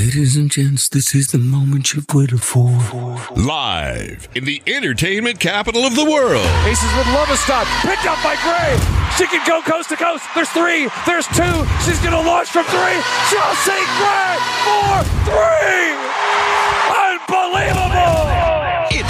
Ladies and gents, this is the moment you've waited for. Live in the entertainment capital of the world. Aces with Lovestad. Picked up by Gray. She can go coast to coast. There's three. There's two. She's going to launch from three. Chelsea Gray for three. Unbelievable.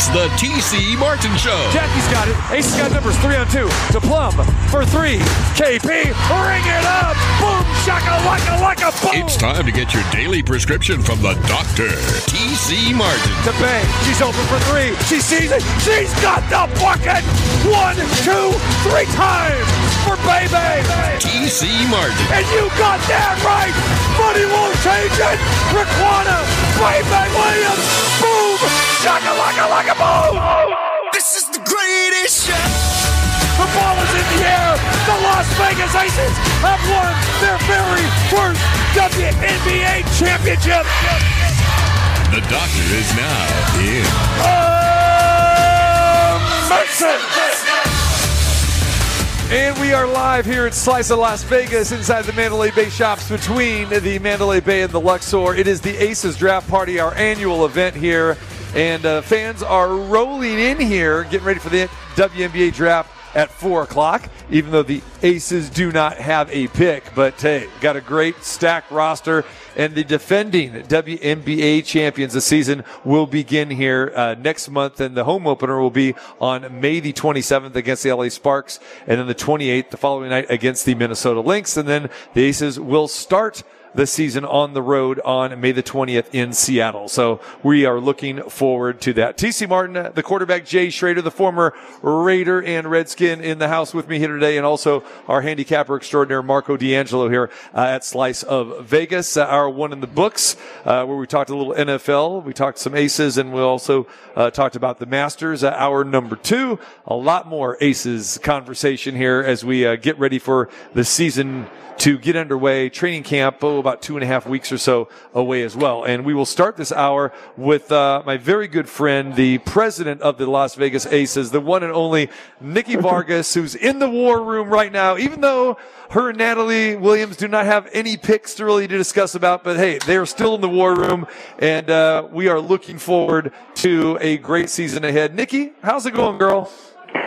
It's the TC Martin Show. Jackie's got it. Ace's got numbers three on two. To Plum for three. KP, ring it up. Boom, shaka, laka, laka, boom. It's time to get your daily prescription from the doctor, TC Martin. to Bay. She's open for three. She sees it. She's got the bucket. One, two, three times for Bay. TC Martin. And you got that right. Money won't change it. Riquna, Bay Williams. Boom. Shaka laka laka boom. This is the greatest show. The ball is in the air. The Las Vegas Aces have won their very first WNBA championship. The doctor is now in. And we are live here at Slice of Las Vegas inside the Mandalay Bay shops between the Mandalay Bay and the Luxor. It is the Aces Draft Party, our annual event here. And uh, fans are rolling in here, getting ready for the WNBA draft at 4 o'clock, even though the Aces do not have a pick. But hey, got a great stacked roster. And the defending WNBA champions this season will begin here uh, next month. And the home opener will be on May the 27th against the LA Sparks. And then the 28th, the following night, against the Minnesota Lynx. And then the Aces will start the season on the road on May the 20th in Seattle. So we are looking forward to that. TC Martin, the quarterback, Jay Schroeder, the former Raider and Redskin in the house with me here today, and also our handicapper extraordinaire, Marco D'Angelo here uh, at Slice of Vegas, uh, our one in the books, uh, where we talked a little NFL, we talked some aces, and we also uh, talked about the Masters, uh, our number two. A lot more aces conversation here as we uh, get ready for the season to get underway. Training camp, oh, about two and a half weeks or so away as well. And we will start this hour with uh, my very good friend, the president of the Las Vegas Aces, the one and only Nikki Fargas, who's in the war room right now, even though her and Natalie Williams do not have any picks to really to discuss about, but hey, they're still in the war room, and uh, we are looking forward to a great season ahead. Nikki, how's it going, girl?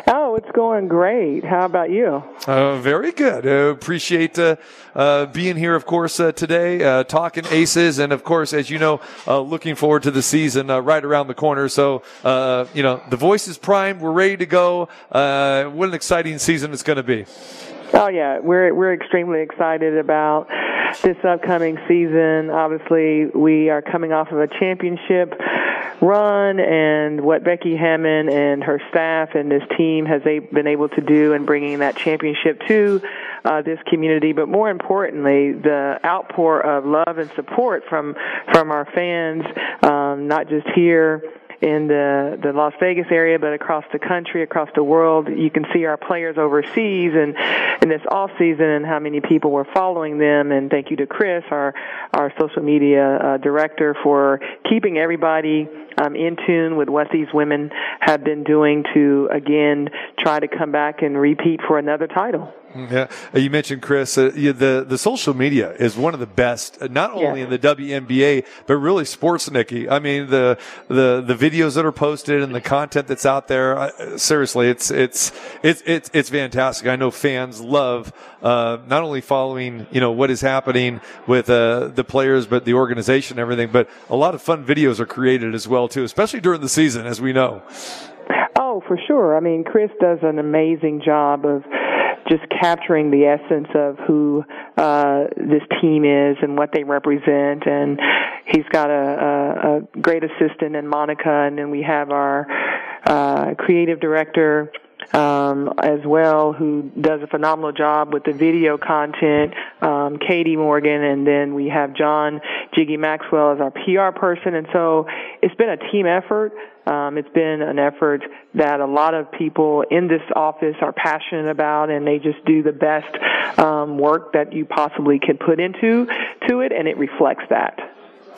Oh, it's going great. How about you? Uh, very good. Uh, appreciate uh, uh, being here, of course, uh, today, uh, talking aces, and of course, as you know, uh, looking forward to the season uh, right around the corner. So, uh, you know, the voice is primed. We're ready to go. Uh, what an exciting season it's going to be. Oh yeah, we're we're extremely excited about this upcoming season. Obviously, we are coming off of a championship run and what Becky Hammon and her staff and this team has been able to do in bringing that championship to uh, this community. But more importantly, the outpour of love and support from from our fans, um, not just here in the, the Las Vegas area, but across the country, across the world. You can see our players overseas and in this off season and how many people were following them. And thank you to Chris, our, our social media uh, director for keeping everybody um, in tune with what these women have been doing to again try to come back and repeat for another title. Yeah, Uh, you mentioned Chris. Uh, the the social media is one of the best, uh, not only Yeah. in the WNBA but really sports. Nikki, I mean the the the videos that are posted and the content that's out there. Uh, seriously, it's it's it's it's it's fantastic. I know fans love uh, not only following you know what is happening with uh, the players, but the organization and everything. But a lot of fun videos are created as well too, especially during the season, as we know. Oh, for sure. I mean, Chris does an amazing job of just capturing the essence of who uh, this team is and what they represent. And he's got a, a, a great assistant in Monica, and then we have our uh, creative director um, as well, who does a phenomenal job with the video content, um, Katie Morgan, and then we have John Jiggy Maxwell as our PR person. And so it's been a team effort. Um, it's been an effort that a lot of people in this office are passionate about, and they just do the best um, work that you possibly can put into to it, and it reflects that.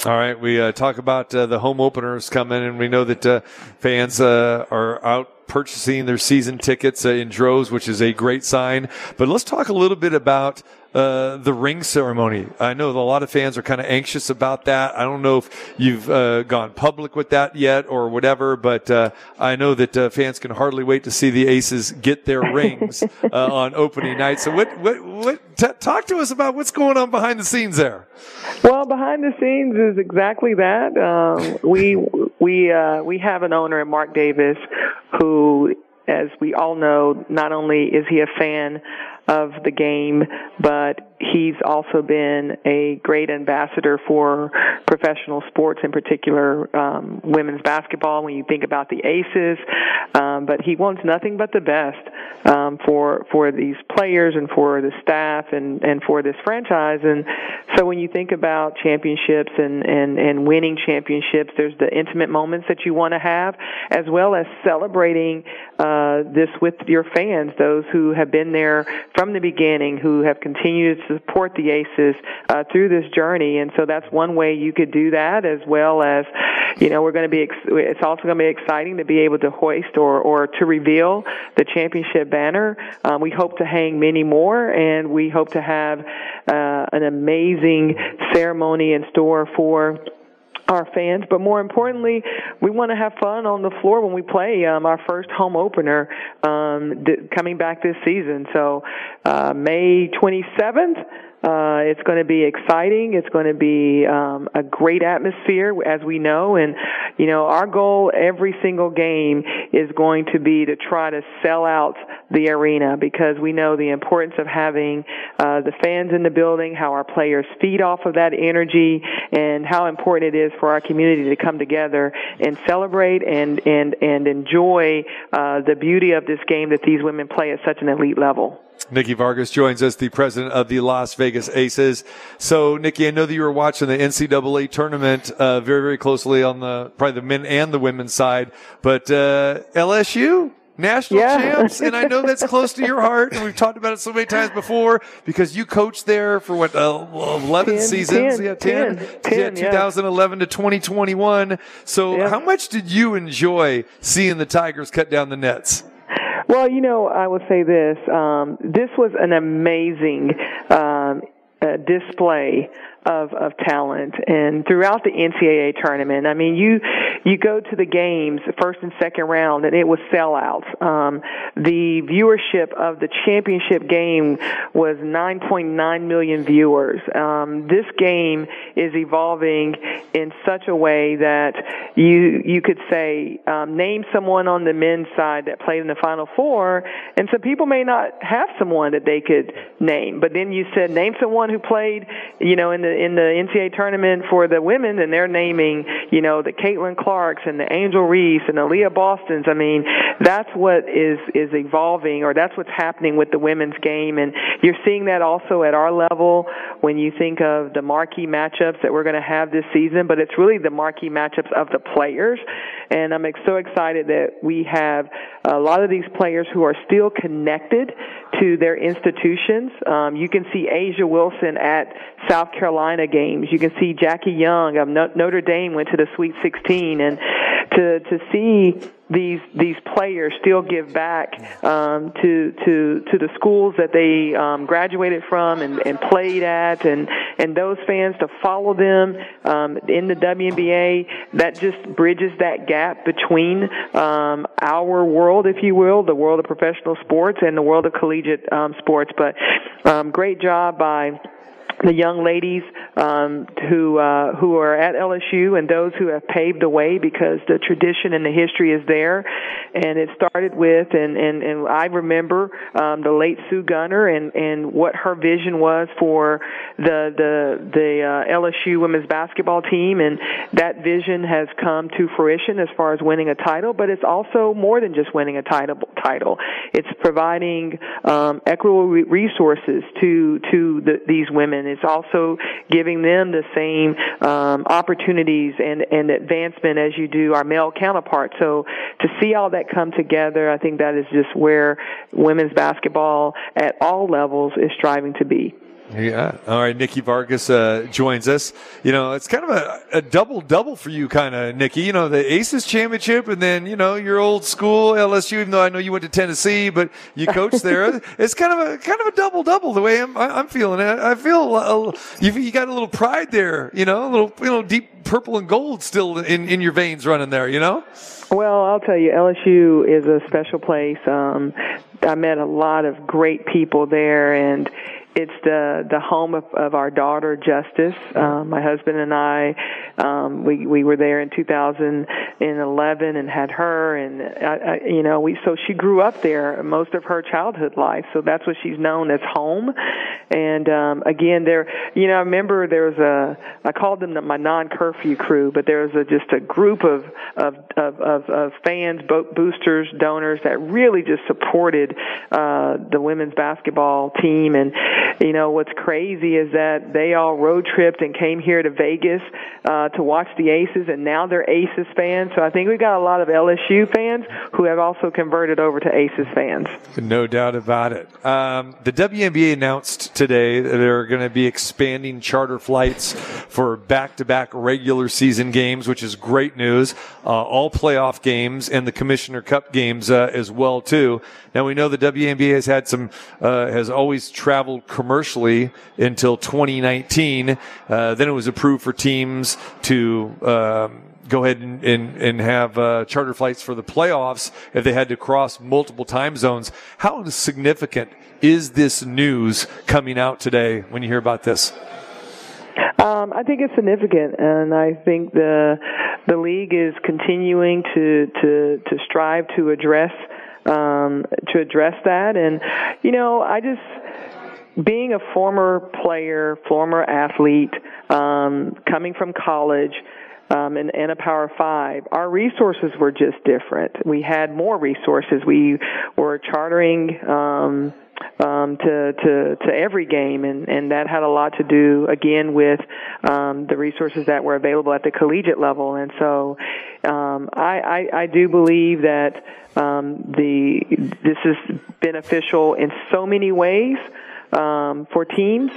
All right, we uh, talk about uh, the home openers coming, and we know that uh, fans uh, are out purchasing their season tickets uh, in droves, which is a great sign. But let's talk a little bit about uh, the ring ceremony. I know that a lot of fans are kind of anxious about that. I don't know if you've uh, gone public with that yet or whatever, but uh, I know that uh, fans can hardly wait to see the Aces get their rings uh, on opening night. So, what, what, what? T- talk to us about what's going on behind the scenes there. Well, behind the scenes is exactly that. Um, we we uh, we have an owner, Mark Davis, who, as we all know, not only is he a fan of the game, but he's also been a great ambassador for professional sports, in particular um, women's basketball. When you think about the Aces, um, but he wants nothing but the best um, for for these players and for the staff and and for this franchise. And so when you think about championships and and and winning championships, there's the intimate moments that you want to have, as well as celebrating uh, this with your fans, those who have been there from the beginning, who have continued support the Aces uh, through this journey. And so that's one way you could do that, as well as, you know, we're going to be. Ex- it's also going to be exciting to be able to hoist or or to reveal the championship banner. Um, we hope to hang many more, and we hope to have uh, an amazing ceremony in store for our fans, but more importantly, we want to have fun on the floor when we play um, our first home opener um, th- coming back this season. So uh, May 27th. Uh, it's going to be exciting. It's going to be um, a great atmosphere, as we know. And you know, our goal every single game is going to be to try to sell out the arena because we know the importance of having uh, the fans in the building, how our players feed off of that energy, and how important it is for our community to come together and celebrate and and and enjoy uh, the beauty of this game that these women play at such an elite level. Nikki Fargas joins us, the president of the Las Vegas Aces. So, Nikki, I know that you were watching the NCAA tournament uh, very, very closely on the probably the men and the women's side, but uh, LSU national Yeah. champs, and I know that's close to your heart, and we've talked about it so many times before because you coached there for what uh, eleven 10, seasons, 10, yeah, 10, 10, yeah, 10, yeah. 2011 to 2021. So, Yeah. how much did you enjoy seeing the Tigers cut down the nets? Well, you know, I will say this. Um, this was an amazing um, uh, display of, of talent and throughout the NCAA tournament. I mean, you you go to the games, first and second round, and it was sellouts. Um, the viewership of the championship game was 9.9 million viewers. Um, this game is evolving in such a way that you you could say um, name someone on the men's side that played in the Final Four, and some people may not have someone that they could name. But then you said name someone who played, you know, in the in the NCAA tournament for the women, and they're naming, you know, the Caitlin Clarks and the Angel Reese and the Aliyah Boston's. I mean, that's what is is evolving, or that's what's happening with the women's game, and you're seeing that also at our level when you think of the marquee matchups that we're going to have this season. But it's really the marquee matchups of the players, and I'm so excited that we have a lot of these players who are still connected to their institutions. Um, you can see A'ja Wilson at South Carolina games. You can see Jackie Young of Notre Dame went to the Sweet 16, and to to see these these players still give back um, to to to the schools that they um, graduated from and, and played at, and and those fans to follow them um, in the WNBA. That just bridges that gap between um, our world, if you will, the world of professional sports, and the world of collegiate um, sports. But um, great job by the young ladies um, who uh, who are at LSU and those who have paved the way because the tradition and the history is there, and it started with and and, and I remember um, the late Sue Gunter and and what her vision was for the the the uh, LSU women's basketball team, and that vision has come to fruition as far as winning a title, but it's also more than just winning a title. Title, it's providing um, equitable resources to to the, these women. It's also giving them the same um, opportunities and, and advancement as you do our male counterparts. So to see all that come together, I think that is just where women's basketball at all levels is striving to be. Yeah. All right. Nikki Fargas uh, joins us. You know, it's kind of a, a double double for you, kind of, Nikki. You know, the Aces championship and then, you know, your old school LSU, even though I know you went to Tennessee, but you coached there. it's kind of a, kind of a double double the way I'm, I'm feeling it. I feel a, you, you got a little pride there, you know, a little, you know, deep purple and gold still in, in your veins running there, you know? Well, I'll tell you, LSU is a special place. Um, I met a lot of great people there, and it's the the home of, of our daughter Justice. Um, my husband and I, um, we we were there in 2011 and had her, and I, I, you know we so she grew up there most of her childhood life. So that's what she's known as home. And um, again, there, you know, I remember there was a I called them the, my non-curfew crew, but there was a, just a group of of of, of, of fans, bo- boosters, donors that really just supported uh, the women's basketball team and you know, what's crazy is that they all road tripped and came here to Vegas uh, to watch the Aces, and now they're Aces fans. So I think we've got a lot of LSU fans who have also converted over to Aces fans. No doubt about it. Um, the WNBA announced today that they're going to be expanding charter flights for back-to-back regular season games, which is great news. Uh, all playoff games and the Commissioner Cup games uh, as well too. Now we know the WNBA has had some, uh, has always traveled commercially until 2019. Uh, then it was approved for teams to um, go ahead and, and, and have uh, charter flights for the playoffs if they had to cross multiple time zones. How significant is this news coming out today when you hear about this? Um, I think it's significant, and I think the the league is continuing to to to strive to address um, to address that. And you know, I just being a former player, former athlete, um, coming from college, um, and, and a Power Five, our resources were just different. We had more resources. We were chartering um, um, to, to to every game, and and that had a lot to do again with um, the resources that were available at the collegiate level. And so, um, I, I I do believe that um, the this is beneficial in so many ways um, for teams.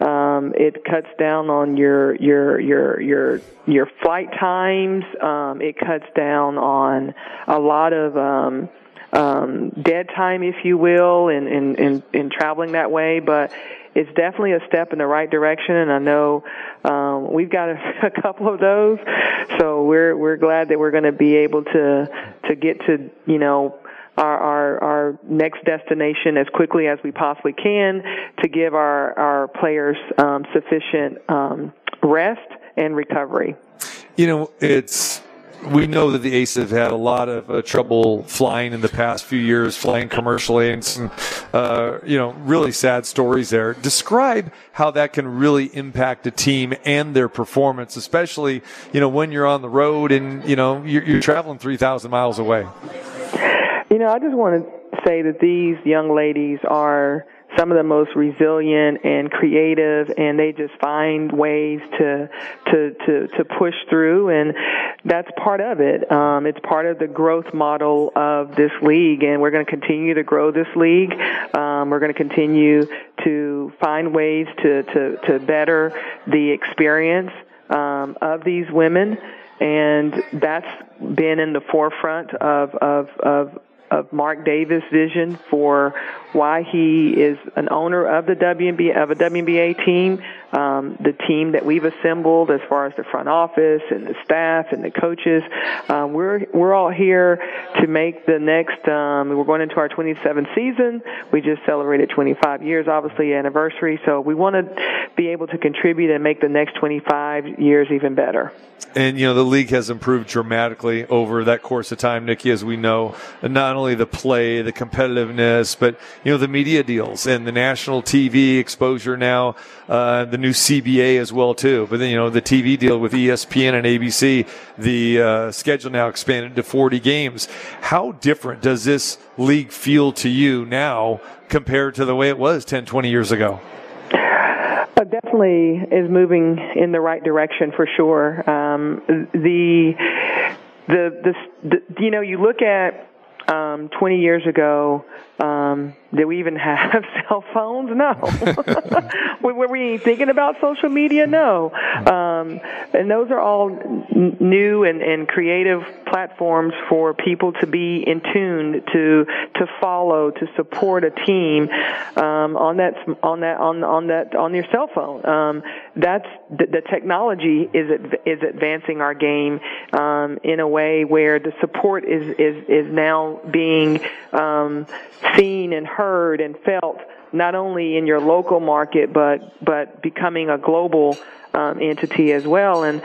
Um, it cuts down on your your your your your flight times. Um, it cuts down on a lot of um, um, dead time, if you will, in, in in in traveling that way. But it's definitely a step in the right direction, and I know um, we've got a, a couple of those. So we're we're glad that we're going to be able to to get to you know our, our, our next destination as quickly as we possibly can to give our, our players um, sufficient um, rest and recovery. You know, it's we know that the Aces have had a lot of uh, trouble flying in the past few years, flying commercially, and some, uh, you know, really sad stories there. Describe how that can really impact a team and their performance, especially, you know, when you're on the road and, you know, you're, you're traveling 3,000 miles away. You know, I just want to say that these young ladies are some of the most resilient and creative and they just find ways to to to to push through and that's part of it. Um it's part of the growth model of this league and we're going to continue to grow this league. Um we're going to continue to find ways to to to better the experience um of these women and that's been in the forefront of of of of Mark Davis' vision for why he is an owner of the WNBA of a WNBA team, um, the team that we've assembled as far as the front office and the staff and the coaches. Um, we're we're all here to make the next. Um, we're going into our 27th season. We just celebrated 25 years, obviously anniversary. So we want to be able to contribute and make the next 25 years even better. And you know the league has improved dramatically over that course of time, Nikki, as we know. Not only the play, the competitiveness, but you know the media deals and the national TV exposure now, uh, the new CBA as well too. But then you know the TV deal with ESPN and ABC, the uh, schedule now expanded to 40 games. How different does this league feel to you now compared to the way it was 10, 20 years ago? It definitely is moving in the right direction for sure. Um, the, the, the, the, you know, you look at um, 20 years ago, um, did we even have cell phones? No. Were we thinking about social media? No. Um, and those are all n- new and, and creative platforms for people to be in tune to to follow to support a team um, on that on that on on that on your cell phone. Um, that's the, the technology is is advancing our game um, in a way where the support is is is now being um, seen and heard and felt not only in your local market but but becoming a global um, entity as well. And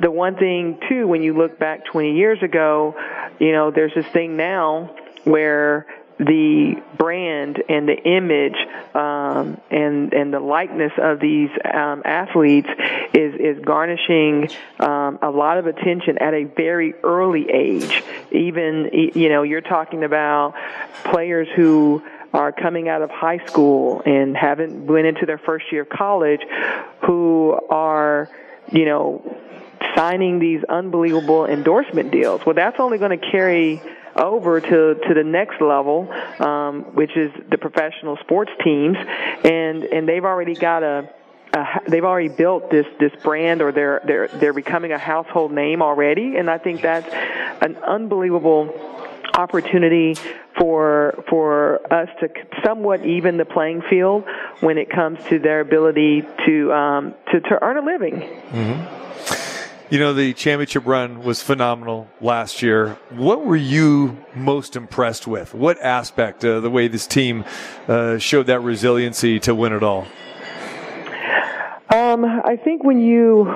the one thing too, when you look back 20 years ago, you know, there's this thing now where the brand and the image um, and and the likeness of these um, athletes is is garnishing um, a lot of attention at a very early age. Even you know you're talking about players who are coming out of high school and haven't went into their first year of college, who are you know signing these unbelievable endorsement deals. Well, that's only going to carry over to to the next level, um, which is the professional sports teams, and and they've already got a. they've already built this this brand, or they're they're they're becoming a household name already, and I think that's an unbelievable opportunity for for us to somewhat even the playing field when it comes to their ability to um, to to earn a living. Mm-hmm. You know, the championship run was phenomenal last year. What were you most impressed with? What aspect of the way this team uh, showed that resiliency to win it all? Um, I think when you,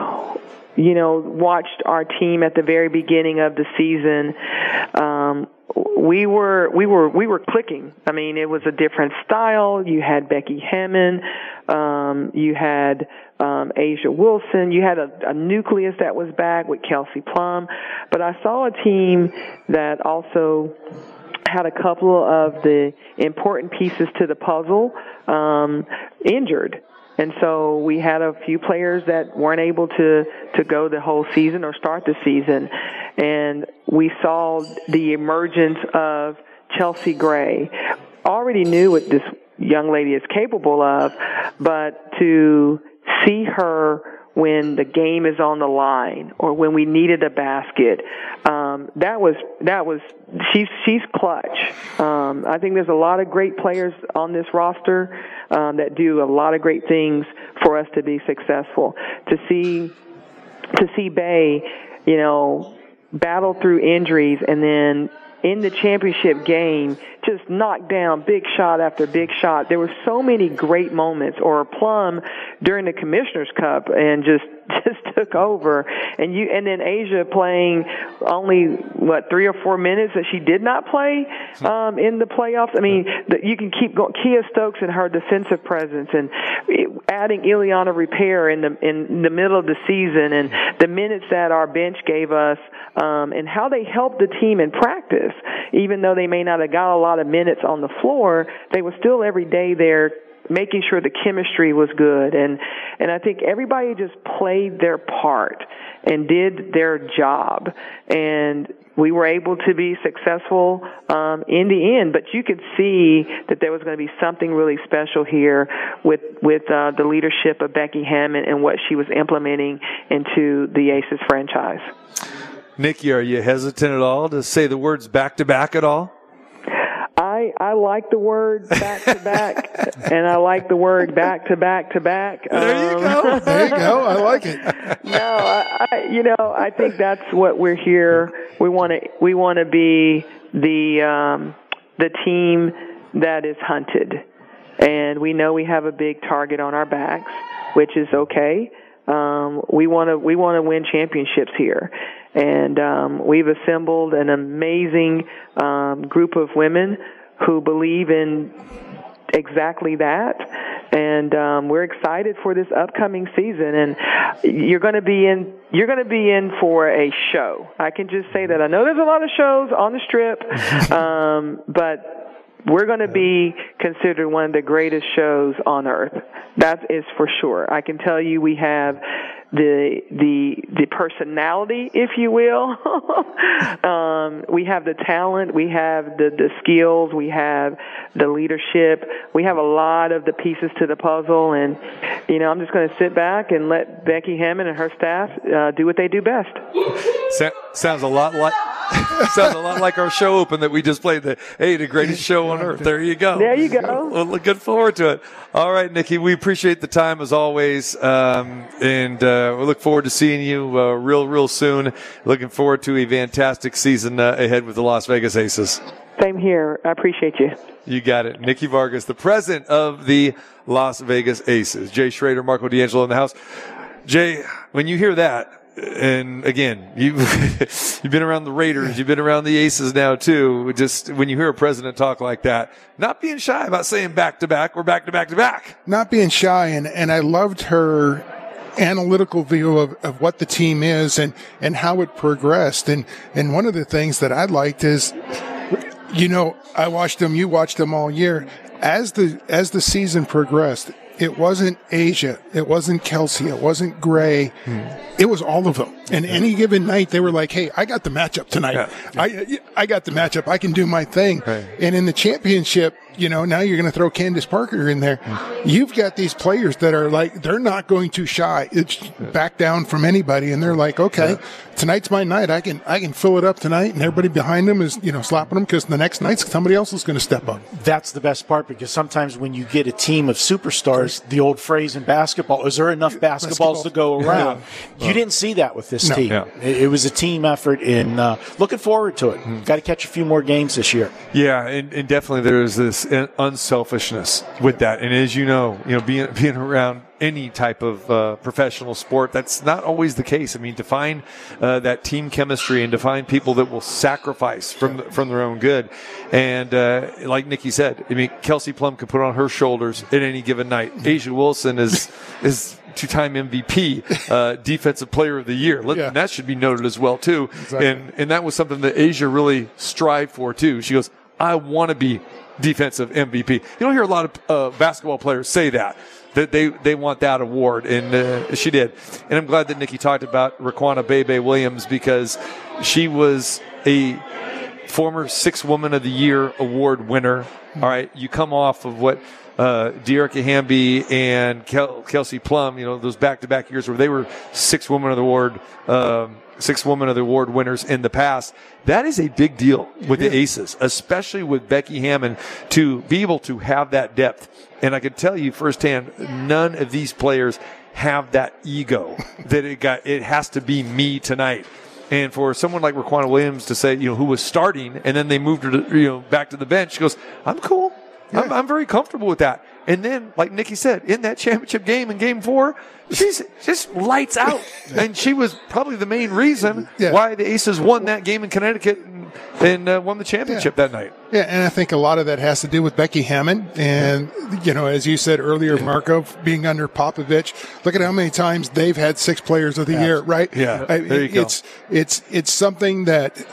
you know, watched our team at the very beginning of the season, um, we were we were we were clicking. I mean, it was a different style. You had Becky Hammon, um, you had um, A'ja Wilson, you had a, a nucleus that was back with Kelsey Plum, but I saw a team that also had a couple of the important pieces to the puzzle um, injured. And so we had a few players that weren't able to, to go the whole season or start the season. And we saw the emergence of Chelsea Gray. Already knew what this young lady is capable of, but to see her when the game is on the line or when we needed a basket. Um, that was that was she's she's clutch. Um, I think there's a lot of great players on this roster um, that do a lot of great things for us to be successful. To see to see Bay, you know, battle through injuries and then in the championship game just knocked down big shot after big shot. There were so many great moments. Or Plum during the Commissioner's Cup and just just took over. And you and then A'ja playing only what three or four minutes that she did not play um, in the playoffs. I mean, the, you can keep going. Kiah Stokes and her defensive presence, and adding Iliana Rupert in the in the middle of the season, and the minutes that our bench gave us, um, and how they helped the team in practice, even though they may not have got a lot of minutes on the floor, they were still every day there making sure the chemistry was good and and I think everybody just played their part and did their job and we were able to be successful um, in the end. But you could see that there was going to be something really special here with with uh, the leadership of Becky Hammon and what she was implementing into the Aces franchise. Nikki, are you hesitant at all to say the words back to back at all? I, I like the word back to back, and I like the word back to back to back. There you go. Um, there you go. I like it. no, I, I, you know, I think that's what we're here. We want to, we want to be the, um, the team that is hunted, and we know we have a big target on our backs, which is okay. Um, we want to, we want to win championships here and um, we've assembled an amazing um, group of women who believe in exactly that. And um, we're excited for this upcoming season. And you're going to be in you're going to be in for a show. I can just say that. I know there's a lot of shows on the strip um, but we're going to be considered one of the greatest shows on earth. That is for sure. I can tell you we have the the the personality, if you will. um, we have the talent, we have the the skills, we have the leadership, we have a lot of the pieces to the puzzle, and you know, I'm just going to sit back and let Becky Hammon and her staff uh, do what they do best. sounds a lot like. Sounds a lot like our show open that we just played. The hey, the greatest show on earth. There you go. There you go. Well, looking forward to it. All right, Nikki, we appreciate the time as always, um, and uh, we look forward to seeing you uh, real, real soon. Looking forward to a fantastic season uh, ahead with the Las Vegas Aces. Same here. I appreciate you. You got it, Nikki Fargas, the president of the Las Vegas Aces. Jay Schroeder, Marco D'Angelo in the house. Jay, when you hear that, and again, you you've been around the Raiders, you've been around the Aces now too. Just when you hear a president talk like that, not being shy about saying back to back, we're back to back to back. Not being shy, and and I loved her analytical view of, of what the team is and and how it progressed. And and one of the things that I liked is, you know, I watched them, you watched them all year. As the as the season progressed, it wasn't A'ja. It wasn't Kelsey. It wasn't Gray. Hmm. It was all of them. And any given night, they were like, "Hey, I got the matchup tonight. Yeah. I I got the matchup. I can do my thing." Right. And in the championship, you know, now you're going to throw Candace Parker in there. You've got these players that are like, they're not going to shy. It's back down from anybody, and they're like, okay, tonight's my night. I can I can fill it up tonight, and everybody behind them is you know slapping them because the next night somebody else is going to step up. That's the best part because sometimes when you get a team of superstars, the old phrase in basketball is there enough basketballs Basketball. to go around? Yeah. You didn't see that with this no. team. Yeah. It, it, was a team effort, and uh, looking forward to it. Mm. Got to catch a few more games this year. Yeah, and, and definitely there's this unselfishness with that. And as you know, you know, being being around any type of uh, professional sport, that's not always the case. I mean, to find uh, that team chemistry and to find people that will sacrifice from the, from their own good, and uh, like Nikki said, I mean, Kelsey Plum can put on her shoulders at any given night. A'ja Wilson is is two-time MVP, uh, defensive player of the year. Let, yeah. that should be noted as well too. Exactly. And and that was something that A'ja really strived for too. She goes, I want to be defensive MVP. You don't hear a lot of uh, basketball players say that that they, they want that award, and uh, she did. And I'm glad that Nikki talked about Riquna Bebe Williams because she was a former Six Woman of the Year award winner. All right, you come off of what uh, Hamby and Kel- Kelsey Plum, you know, those back to back years where they were Six Woman of the Award. Um, six women of the award winners in the past. That is a big deal with the Aces, especially with Becky Hammon to be able to have that depth. And I can tell you firsthand, none of these players have that ego that it got, it has to be me tonight. And for someone like Riquna Williams to say, you know, who was starting and then they moved her to, you know, back to the bench, she goes, I'm cool. Yeah. I'm, I'm very comfortable with that. And then, like Nikki said, in that championship game in game four, she's just lights out. and she was probably the main reason yeah. why the Aces won that game in Connecticut and, and uh, won the championship yeah. that night. Yeah, and I think a lot of that has to do with Becky Hammon. And, you know, as you said earlier, Marco, being under Popovich, look at how many times they've had six players of the year, right? Yeah. I, there you it's, go. it's, it's something that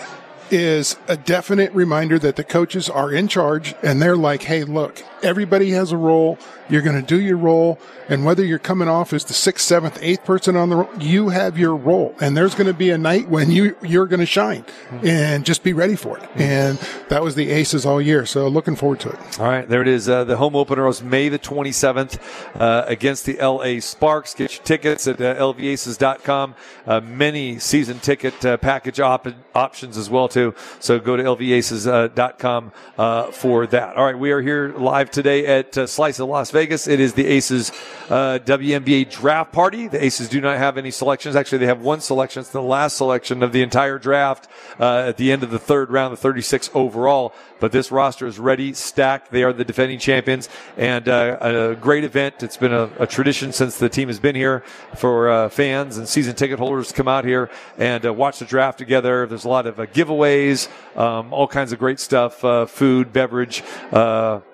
is a definite reminder that the coaches are in charge and they're like, hey, look, everybody has a role. You're going to do your role. And whether you're coming off as the sixth, seventh, eighth person on the role, you have your role. And there's going to be a night when you, you're going to shine and just be ready for it. And that was the aces all year. So looking forward to it. All right. There it is. Uh, the home opener was May the 27th uh, against the LA Sparks. Get your tickets at uh, lvaces.com. Uh, many season ticket uh, package op- options as well, too. So go to lvaces.com uh, for that. All right. We are here live today at uh, Slice of Las Vegas. It is the Aces uh, WNBA draft party. The Aces do not have any selections. Actually, they have one selection. It's the last selection of the entire draft uh, at the end of the third round, the 36 overall. But this roster is ready, stacked. They are the defending champions, and uh, a great event. It's been a, a, tradition since the team has been here for uh, fans and season ticket holders to come out here and uh, watch the draft together. There's a lot of giveaways, um, all kinds of great stuff, food, beverage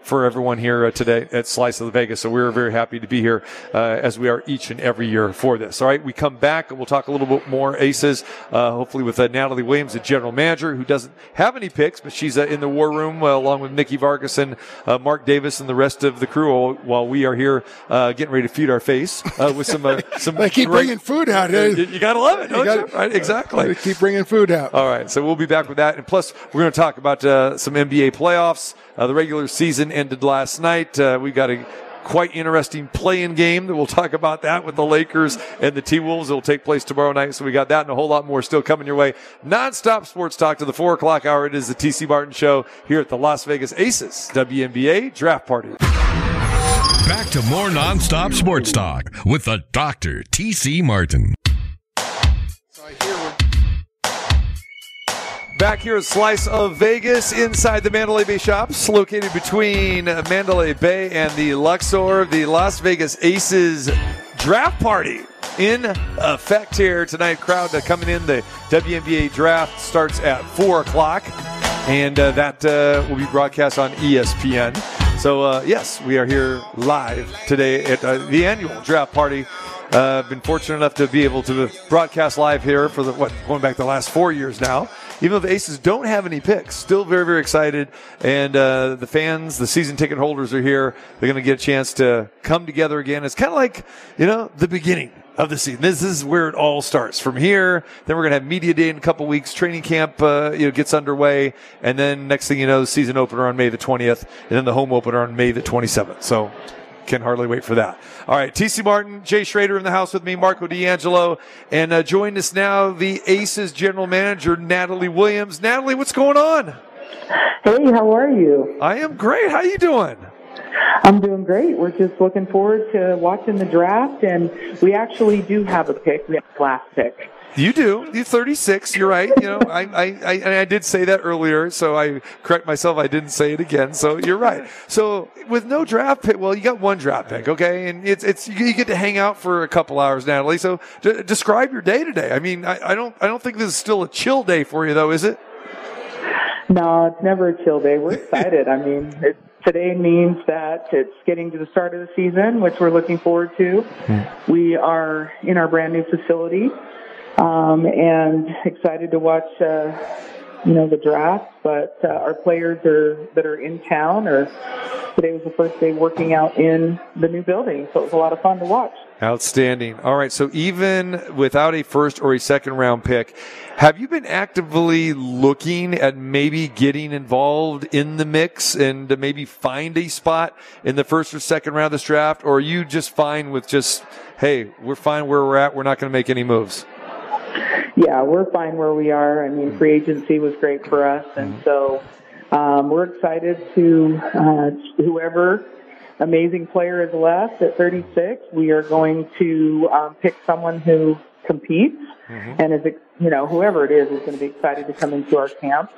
for everyone everyone here uh, today at Slice of the Vegas. So we're very happy to be here uh, as we are each and every year for this. All right, we come back and we'll talk a little bit more Aces, uh, hopefully with uh, Natalie Williams, the general manager, who doesn't have any picks, but she's uh, in the war room along with Nikki Fargas and Mark Davis and the rest of the crew while we are here getting ready to feed our face with some some. they keep great, bringing food out. You, you gotta love it, don't you? Gotta, you? Right, exactly. They keep bringing food out. All right, so we'll be back with that, and plus we're going to talk about some NBA playoffs. Uh, the regular season ended last night. Uh, we've got a quite interesting play-in game that we'll talk about that with the Lakers and the T Wolves. It'll take place tomorrow night. So we got that and a whole lot more still coming your way. Non-stop sports talk to the four o'clock hour. It is the TC Martin show here at the Las Vegas Aces WNBA draft party. Back to more non-stop sports talk with the Dr. TC Martin. Back here at Slice of Vegas inside the Mandalay Bay Shops, located between Mandalay Bay and the Luxor, the Las Vegas Aces draft party in effect here tonight. Crowd coming in. The WNBA draft starts at 4 o'clock, and uh, that uh, will be broadcast on ESPN. So, uh, yes, we are here live today at uh, the annual draft party. I've uh, been fortunate enough to be able to broadcast live here for the what going back the last four years now even though the Aces don't have any picks, still very, very excited. And uh, the fans, the season ticket holders are here. They're going to get a chance to come together again. It's kind of like, you know, the beginning of the season. This is where it all starts. From here, then we're going to have media day in a couple weeks. Training camp, uh, you know, gets underway, and then next thing you know, the season opener on May the 20th, and then the home opener on May the 27th. So can hardly wait for that. All right, TC Martin, Jay Schroeder in the house with me, Marco D'Angelo, and uh, join us now the Aces general manager, Natalie Williams. Natalie, what's going on? Hey, how are you? I am great. How you doing? I'm doing great. We're just looking forward to watching the draft, and we actually do have a pick. We have a last pick. You do. You're 36. You're right. You know, I, I, I, I did say that earlier, so I correct myself. I didn't say it again. So you're right. So with no draft pick, well, you got one draft pick, okay, and it's it's you get to hang out for a couple hours, Natalie. So d- describe your day today. I mean, I, I don't I don't think this is still a chill day for you, though, is it? No, it's never a chill day. We're excited. I mean, it, today means that it's getting to the start of the season, which we're looking forward to. Hmm. We are in our brand new facility um, and excited to watch, uh, you know, the draft. But uh, our players are that are in town, or today was the first day working out in the new building, so it was a lot of fun to watch. Outstanding. All right, so even without a first or a second round pick, have you been actively looking at maybe getting involved in the mix and to maybe find a spot in the first or second round of this draft, or are you just fine with just, hey, we're fine where we're at, we're not going to make any moves? Yeah, we're fine where we are. I mean, free agency was great for us, and so um, we're excited to uh, whoever amazing player is left at 36. We are going to um, pick someone who competes mm-hmm. and is, you know, whoever it is is going to be excited to come into our camp.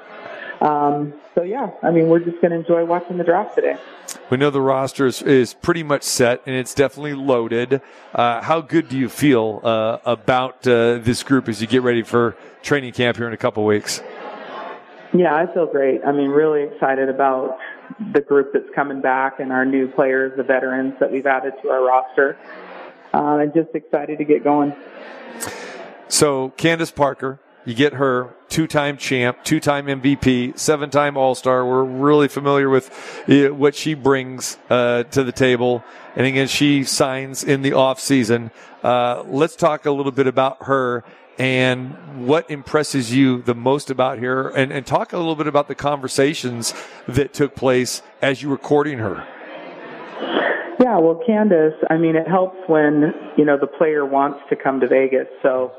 Um, so yeah, I mean, we're just going to enjoy watching the draft today. We know the roster is, is pretty much set and it's definitely loaded. Uh, how good do you feel uh, about uh, this group as you get ready for training camp here in a couple weeks? Yeah, I feel great. I mean, really excited about the group that's coming back and our new players, the veterans that we've added to our roster, uh, and just excited to get going. So, Candace Parker, you get her two-time champ, two-time MVP, seven-time All-Star. We're really familiar with uh, what she brings uh, to the table. And again, she signs in the off season. Uh, let's talk a little bit about her and what impresses you the most about her and, and talk a little bit about the conversations that took place as you were courting her. Yeah, well, Candace, I mean, it helps when, you know, the player wants to come to Vegas. So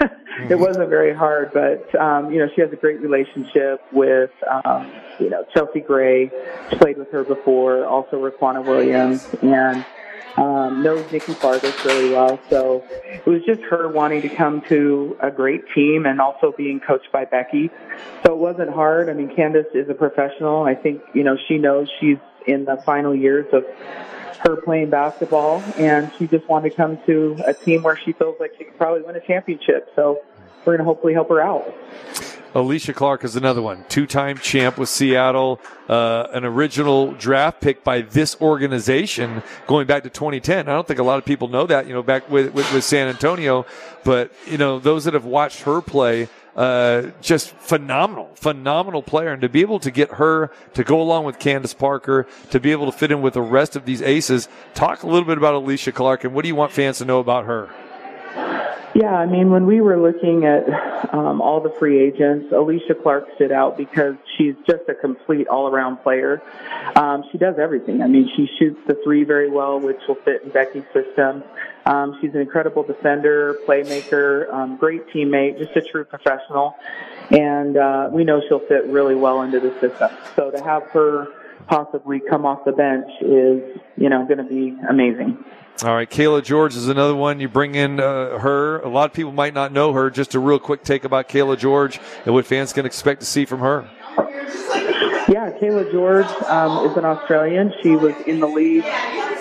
it wasn't very hard, but, um, you know, she has a great relationship with, um, you know, Chelsea Gray. Played with her before, also Riquna Williams, and um, knows Nikki Fargas really well. So it was just her wanting to come to a great team and also being coached by Becky. So it wasn't hard. I mean, Candace is a professional. I think, you know, she knows she's in the final years of her playing basketball, and she just wanted to come to a team where she feels like she could probably win a championship. So we're going to hopefully help her out. Alysha Clark is another one, two-time champ with Seattle, uh, an original draft pick by this organization going back to 2010. I don't think a lot of people know that, you know, back with, with, with San Antonio, but you know, those that have watched her play, uh, just phenomenal, phenomenal player. And to be able to get her to go along with Candace Parker, to be able to fit in with the rest of these aces, talk a little bit about Alysha Clark and what do you want fans to know about her? Yeah, I mean, when we were looking at um, all the free agents, Alysha Clark stood out because she's just a complete all-around player. Um, she does everything. I mean, she shoots the three very well, which will fit in Becky's system. Um, she's an incredible defender, playmaker, um, great teammate, just a true professional, and uh, we know she'll fit really well into the system. So to have her possibly come off the bench is, you know, going to be amazing. All right, Cayla George is another one. You bring in uh, her. A lot of people might not know her. Just a real quick take about Cayla George and what fans can expect to see from her. Yeah, Cayla George um, is an Australian. She was in the league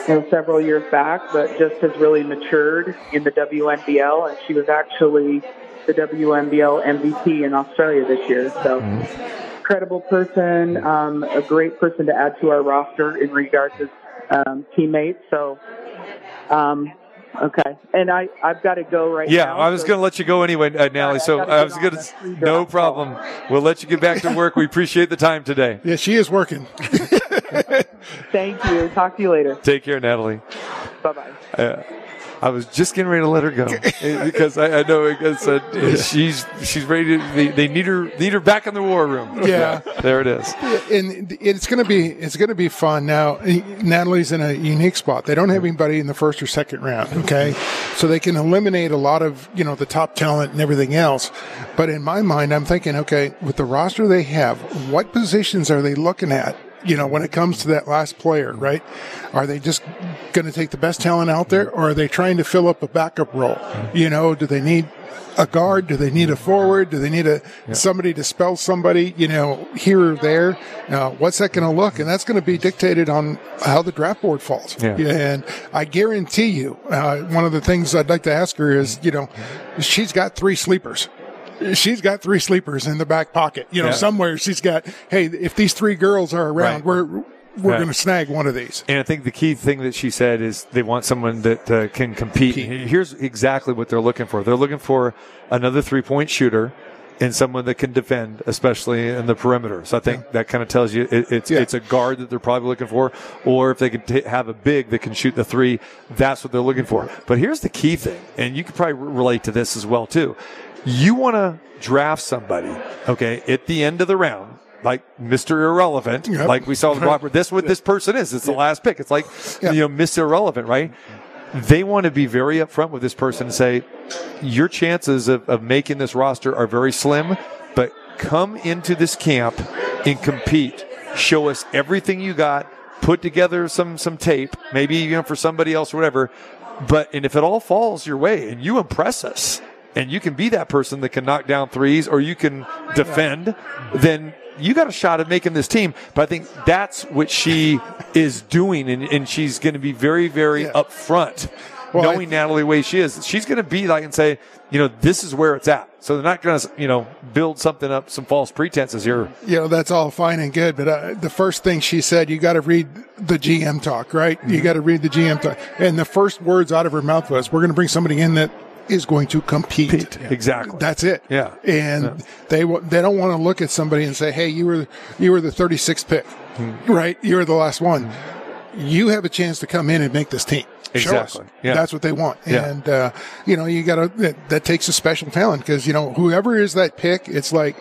you know, several years back, but just has really matured in the WNBL, and she was actually the WNBL MVP in Australia this year. So, mm-hmm. incredible person, um, a great person to add to our roster in regards to um, teammates. So, um, okay. And I, I've got to go right yeah, now. Yeah, I was so going to let you go anyway, uh, Natalie. So I, I was going to, no problem. We'll let you get back to work. we appreciate the time today. Yeah, she is working. Thank you. Talk to you later. Take care, Natalie. Bye bye. Uh, I was just getting ready to let her go because I, I know because uh, she's she's ready to. They, they, need her need her back in the war room. Yeah, there it is. And it's going to be it's going to be fun. Now Natalie's in a unique spot. They don't have anybody in the first or second round. Okay, so they can eliminate a lot of you know the top talent and everything else. But in my mind, I'm thinking, okay, with the roster they have, what positions are they looking at? You know, when it comes to that last player, right? Are they just going to take the best talent out there or are they trying to fill up a backup role? You know, do they need a guard? Do they need a forward? Do they need a yeah. somebody to spell somebody, you know, here or there? Uh, what's that going to look? And that's going to be dictated on how the draft board falls. Yeah. And I guarantee you, uh, one of the things I'd like to ask her is, you know, she's got three sleepers she's got three sleepers in the back pocket. You know, yeah. somewhere she's got, hey, if these three girls are around, right. we're, we're right. going to snag one of these. And I think the key thing that she said is they want someone that uh, can compete. compete. Here's exactly what they're looking for. They're looking for another three point shooter and someone that can defend, especially in the perimeter. So I think yeah. that kind of tells you it, it's yeah. it's a guard that they're probably looking for, or if they can t- have a big that can shoot the three, that's what they're looking for. But here's the key thing, and you could probably relate to this as well too you want to draft somebody, okay, at the end of the round, like Mr. Irrelevant, yep. like we saw with Robert. This what this person is. It's the last pick. It's like yep. you know, Mr. Irrelevant, right? They want to be very upfront with this person and say, your chances of, of making this roster are very slim, but come into this camp and compete. Show us everything you got. Put together some some tape, maybe you know for somebody else or whatever. But and if it all falls your way and you impress us, and you can be that person that can knock down threes or you can defend, then you got a shot at making this team. But I think that's what she is doing, and, and she's going to be very, very yeah. upfront. Well, knowing I, Natalie the way she is, she's going to be like and say, you know, this is where it's at. So they're not going to, you know, build something up, some false pretenses here. You know, that's all fine and good. But uh, the first thing she said, you got to read the GM talk, right? Mm-hmm. You got to read the GM talk. And the first words out of her mouth was, we're going to bring somebody in that is going to compete. compete. Exactly. That's it. Yeah. And yeah. they they don't want to look at somebody and say, "Hey, you were you were the 36th pick, hmm. right? You were the last one. Hmm. You have a chance to come in and make this team." Exactly. Yeah. That's what they want. Yeah. And, uh, you know, you gotta, that, that takes a special talent because, you know, whoever is that pick, it's like,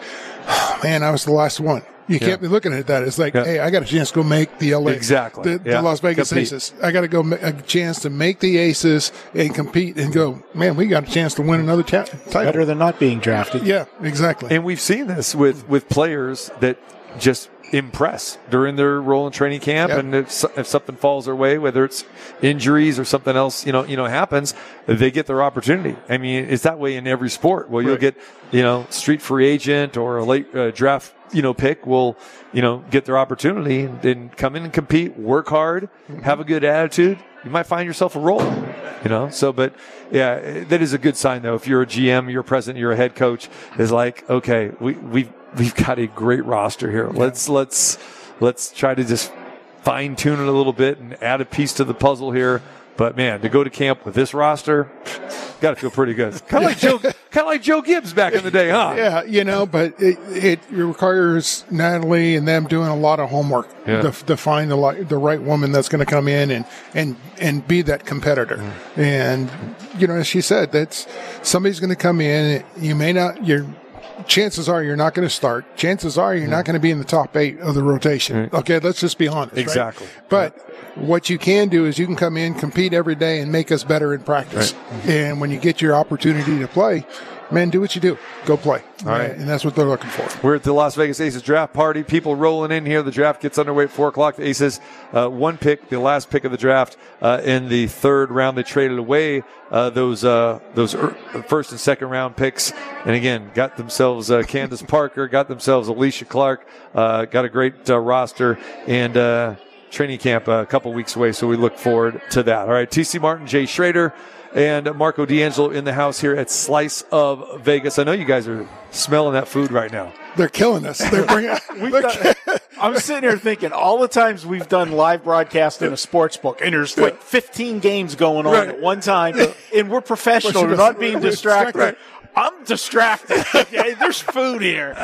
oh, man, I was the last one. You yeah. can't be looking at that. It's like, yeah. hey, I got a chance to go make the LA, exactly, the, yeah. the Las Vegas compete. Aces. I got to go a chance to make the Aces and compete and go. Man, we got a chance to win another ta- title. Better than not being drafted. Yeah, exactly. And we've seen this with with players that just impress during their role in training camp. Yep. And if, if something falls their way, whether it's injuries or something else, you know, you know, happens, they get their opportunity. I mean, it's that way in every sport. Well, you'll Right. get, you know, street free agent or a late uh, draft, you know, pick will, you know, get their opportunity and, and come in and compete, work hard, have a good attitude. You might find yourself a role, you know. So, but yeah, that is a good sign though. If you're a GM, you're a president, you're a head coach, is like, okay, we we've we've got a great roster here. Let's let's let's try to just fine tune it a little bit and add a piece to the puzzle here. But man, to go to camp with this roster, got to feel pretty good. Kind of like Joe, kind of like Joe Gibbs back in the day, huh? Yeah, you know, but it, it requires Natalie and them doing a lot of homework Yeah. to, to find the the right woman that's going to come in and and and be that competitor. Mm. And you know, as she said, that's somebody's going to come in. You may not. You're chances are you're not going to start. Chances are you're not mm-hmm. going to be in the top eight of the rotation. Okay, let's just be honest. right? Exactly. But what you can do is you can come in, compete every day, and make us better in practice. And when you get your opportunity to play, man, do what you do. Go play. All right. And that's what they're looking for. We're at the Las Vegas Aces draft party. People rolling in here. The draft gets underway at four o'clock. The Aces, uh, one pick, the last pick of the draft uh, in the third round. They traded away uh, those uh, those er- first and second round picks, and again got themselves uh, Candace Parker, got themselves Alysha Clark, uh, got a great uh, roster, and uh, training camp a couple weeks away. So we look forward to that. All right, TC Martin, Jay Schroeder. And Marco D'Angelo in the house here at Slice of Vegas. I know you guys are smelling that food right now. They're killing us. They're bringing. We've they're done, I'm sitting here thinking all the times we've done live broadcast in a sports book, and there's like 15 games going on Right. at one time, and we're professional. We're not being distracted. Right. I'm distracted. Okay, there's food here.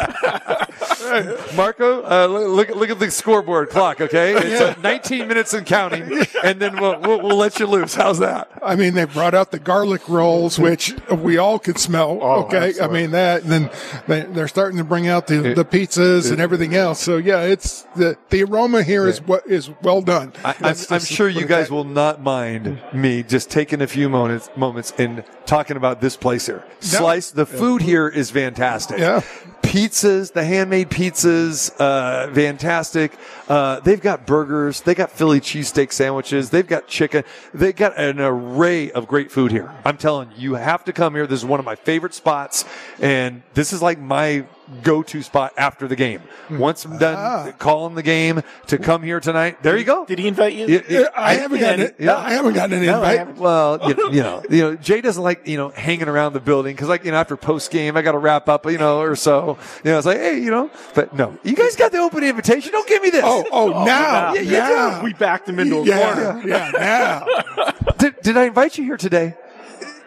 Marco, uh, look look at the scoreboard clock. Okay, it's uh, 19 minutes and counting, and then we'll, we'll we'll let you loose. How's that? I mean, they brought out the garlic rolls, which we all could smell. Oh, okay, I mean that. And then they, they're starting to bring out the, the pizzas and everything else. So yeah, it's the the aroma here is what is well done. I, I'm, I'm sure you guys will not mind me just taking a few moments moments and talking about this place here. Slice. The food here is fantastic. Yeah. Pizzas, the handmade pizzas, uh, fantastic. Uh, they've got burgers. They got Philly cheesesteak sandwiches. They've got chicken. They got an array of great food here. I'm telling you, you have to come here. This is one of my favorite spots, and this is like my go-to spot after the game. Hmm. Once I'm done ah. calling the game to come here tonight, there you go. Did he invite you? Yeah, yeah. Yeah, I haven't gotten it. Yeah. I haven't gotten an No, invite. Well, you, you know, you know, Jay doesn't like you know hanging around the building because like you know after post game I got to wrap up you know or so. You know, it's like hey, you know, but no, you guys got the open invitation. Don't give me this. Oh, oh, oh now, Yeah, you now. We backed him into a yeah, corner. yeah, now. did, did I invite you here today?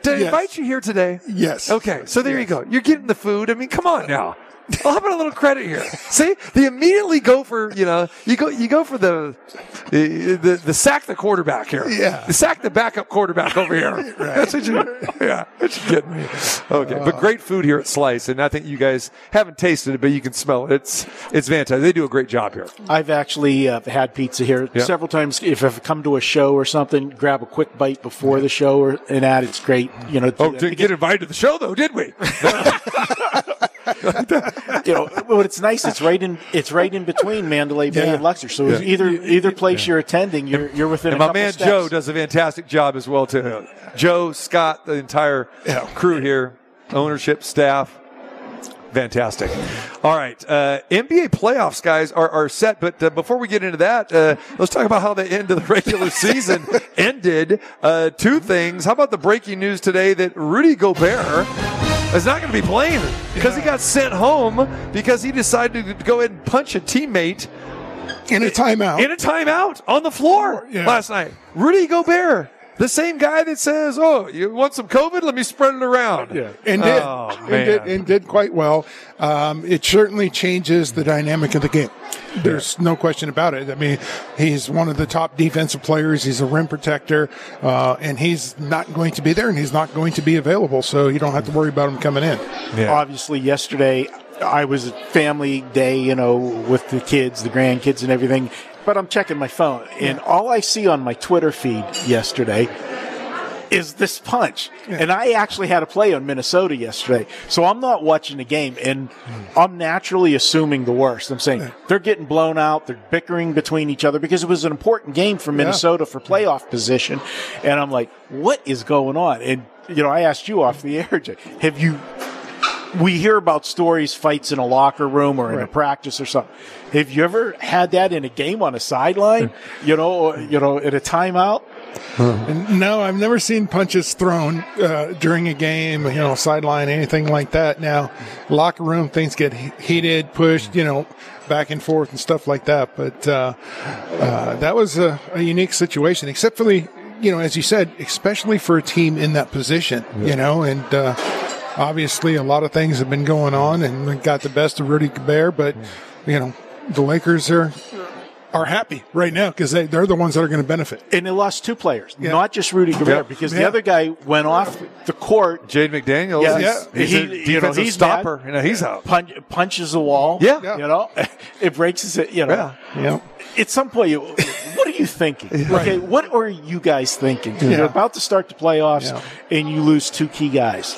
Did I Yes. invite you here today? Yes. Okay, so there you go. You're getting the food. I mean, come on now. I'll have a little credit here. See, they immediately go for you know you go you go for the the the, the sack the quarterback here. Yeah. the sack the backup quarterback over here. That's what you. Yeah, that's you getting me. Okay, but great food here at Slice, and I think you guys haven't tasted it, but you can smell it. It's it's fantastic. They do a great job here. I've actually uh, had pizza here Yeah. several times. If I've come to a show or something, grab a quick bite before the show or, and that. It's great. You know, Oh, didn't get invited to the show though, did we? you know, but it's nice. It's right in. It's right in between Mandalay Bay Yeah. and Luxor. So either either place you're attending, you're you're within. And a my man steps. Joe does a fantastic job as well too. Joe, Scott, the entire Yeah. crew here, ownership, staff. Fantastic. All right. Uh, NBA playoffs, guys, are, are set. But uh, before we get into that, uh, let's talk about how the end of the regular season ended. Uh, two things. How about the breaking news today that Rudy Gobert is not going to be playing because he got sent home because he decided to go ahead and punch a teammate In a timeout. in a timeout on the floor Yeah. last night. Rudy Gobert, the same guy that says, "Oh, you want some COVID? Let me spread it around." Yeah, and did, Oh, and did and did quite well. Um, it certainly changes the dynamic of the game. There's no question about it. I mean, he's one of the top defensive players. He's a rim protector, uh, and he's not going to be there, and he's not going to be available. So you don't have to worry about him coming in. Yeah. Obviously, yesterday I was at family day, you know, with the kids, the grandkids, and everything. But I'm checking my phone, and all I see on my Twitter feed yesterday is this punch? And I actually had a play on Minnesota yesterday. So I'm not watching the game and hmm. I'm naturally assuming the worst. I'm saying they're getting blown out. They're bickering between each other because it was an important game for Minnesota for playoff position. And I'm like, what is going on? And, you know, I asked you off the air, Jay, have you, we hear about stories, fights in a locker room or in a practice or something. Have you ever had that in a game on a sideline? you know, you know, at a timeout? No, I've never seen punches thrown uh, during a game, you know, sideline, anything like that. Now, locker room things get heated, pushed, you know, back and forth and stuff like that. But uh, uh, that was a, a unique situation, except for the, you know, as you said, especially for a team in that position, you know, and uh, obviously a lot of things have been going on and got the best of Rudy Gobert, but, you know, the Lakers are are happy right now because they, they're the ones that are going to benefit. And they lost two players, not just Rudy Gobert, Yeah. because the other guy went off the court, Jaden McDaniels, Yeah. he's, Yeah. he's He- a you know, he's stopper. mad. You know, he's out. punch, punches the wall. Yeah. Yeah. You know, it breaks his, you know. Yeah. Yeah. At some point, you, what are you thinking? Okay, what are you guys thinking? You're about to start the playoffs, Yeah. and you lose two key guys.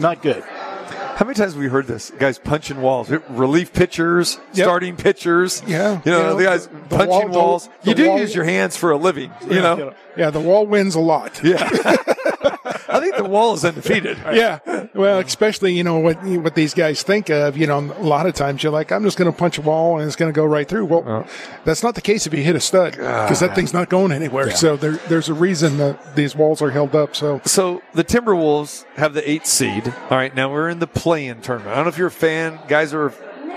Not good. How many times have we heard this? Guys punching walls, relief pitchers, Yep. starting pitchers. Yeah. You know, You know, the guys the punching wall- walls. the you do wall- use your hands for a living, you know? Yeah, the wall wins a lot. Yeah. I think the wall is undefeated. Yeah. Well, especially, you know, what what these guys think of, you know, a lot of times you're like, I'm just going to punch a wall and it's going to go right through. Well, that's not the case if you hit a stud because that thing's not going anywhere. So there, there's a reason that these walls are held up. So So the Timberwolves have the eight seed. All right, now we're in the play-in tournament. I don't know if you're a fan, guys are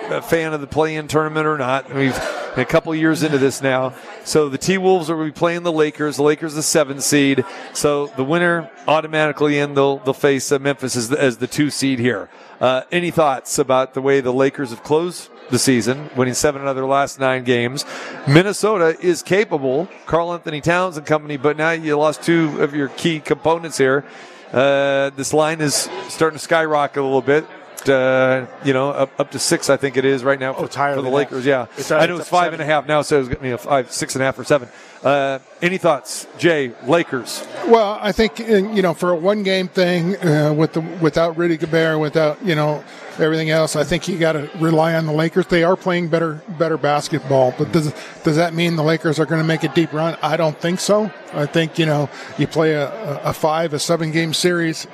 a fan of the play-in tournament or not. We've a couple years into this now. So the T Wolves will be playing the Lakers. The Lakers the seven seed. So the winner automatically in. They'll they'll face uh, Memphis as the, as the two seed here. Uh, any thoughts about the way the Lakers have closed the season, winning seven out of their last nine games? Minnesota is capable. Karl-Anthony Towns and company, but now you lost two of your key components here. Uh, this line is starting to skyrocket a little bit. Uh, you know, up, up to six, I think it is right now for, Oh, for the that. Lakers. Yeah, It's, I know it's it's five seven. and a half now, so it's you know, five, six and a half or seven. Uh, any thoughts, Jay? Lakers. Well, I think uh, you know for a one game thing uh, with the without Rudy Gobert, without you know everything else, I think you got to rely on the Lakers. They are playing better better basketball, but does does that mean the Lakers are going to make a deep run? I don't think so. I think you know you play a, a five a seven game series.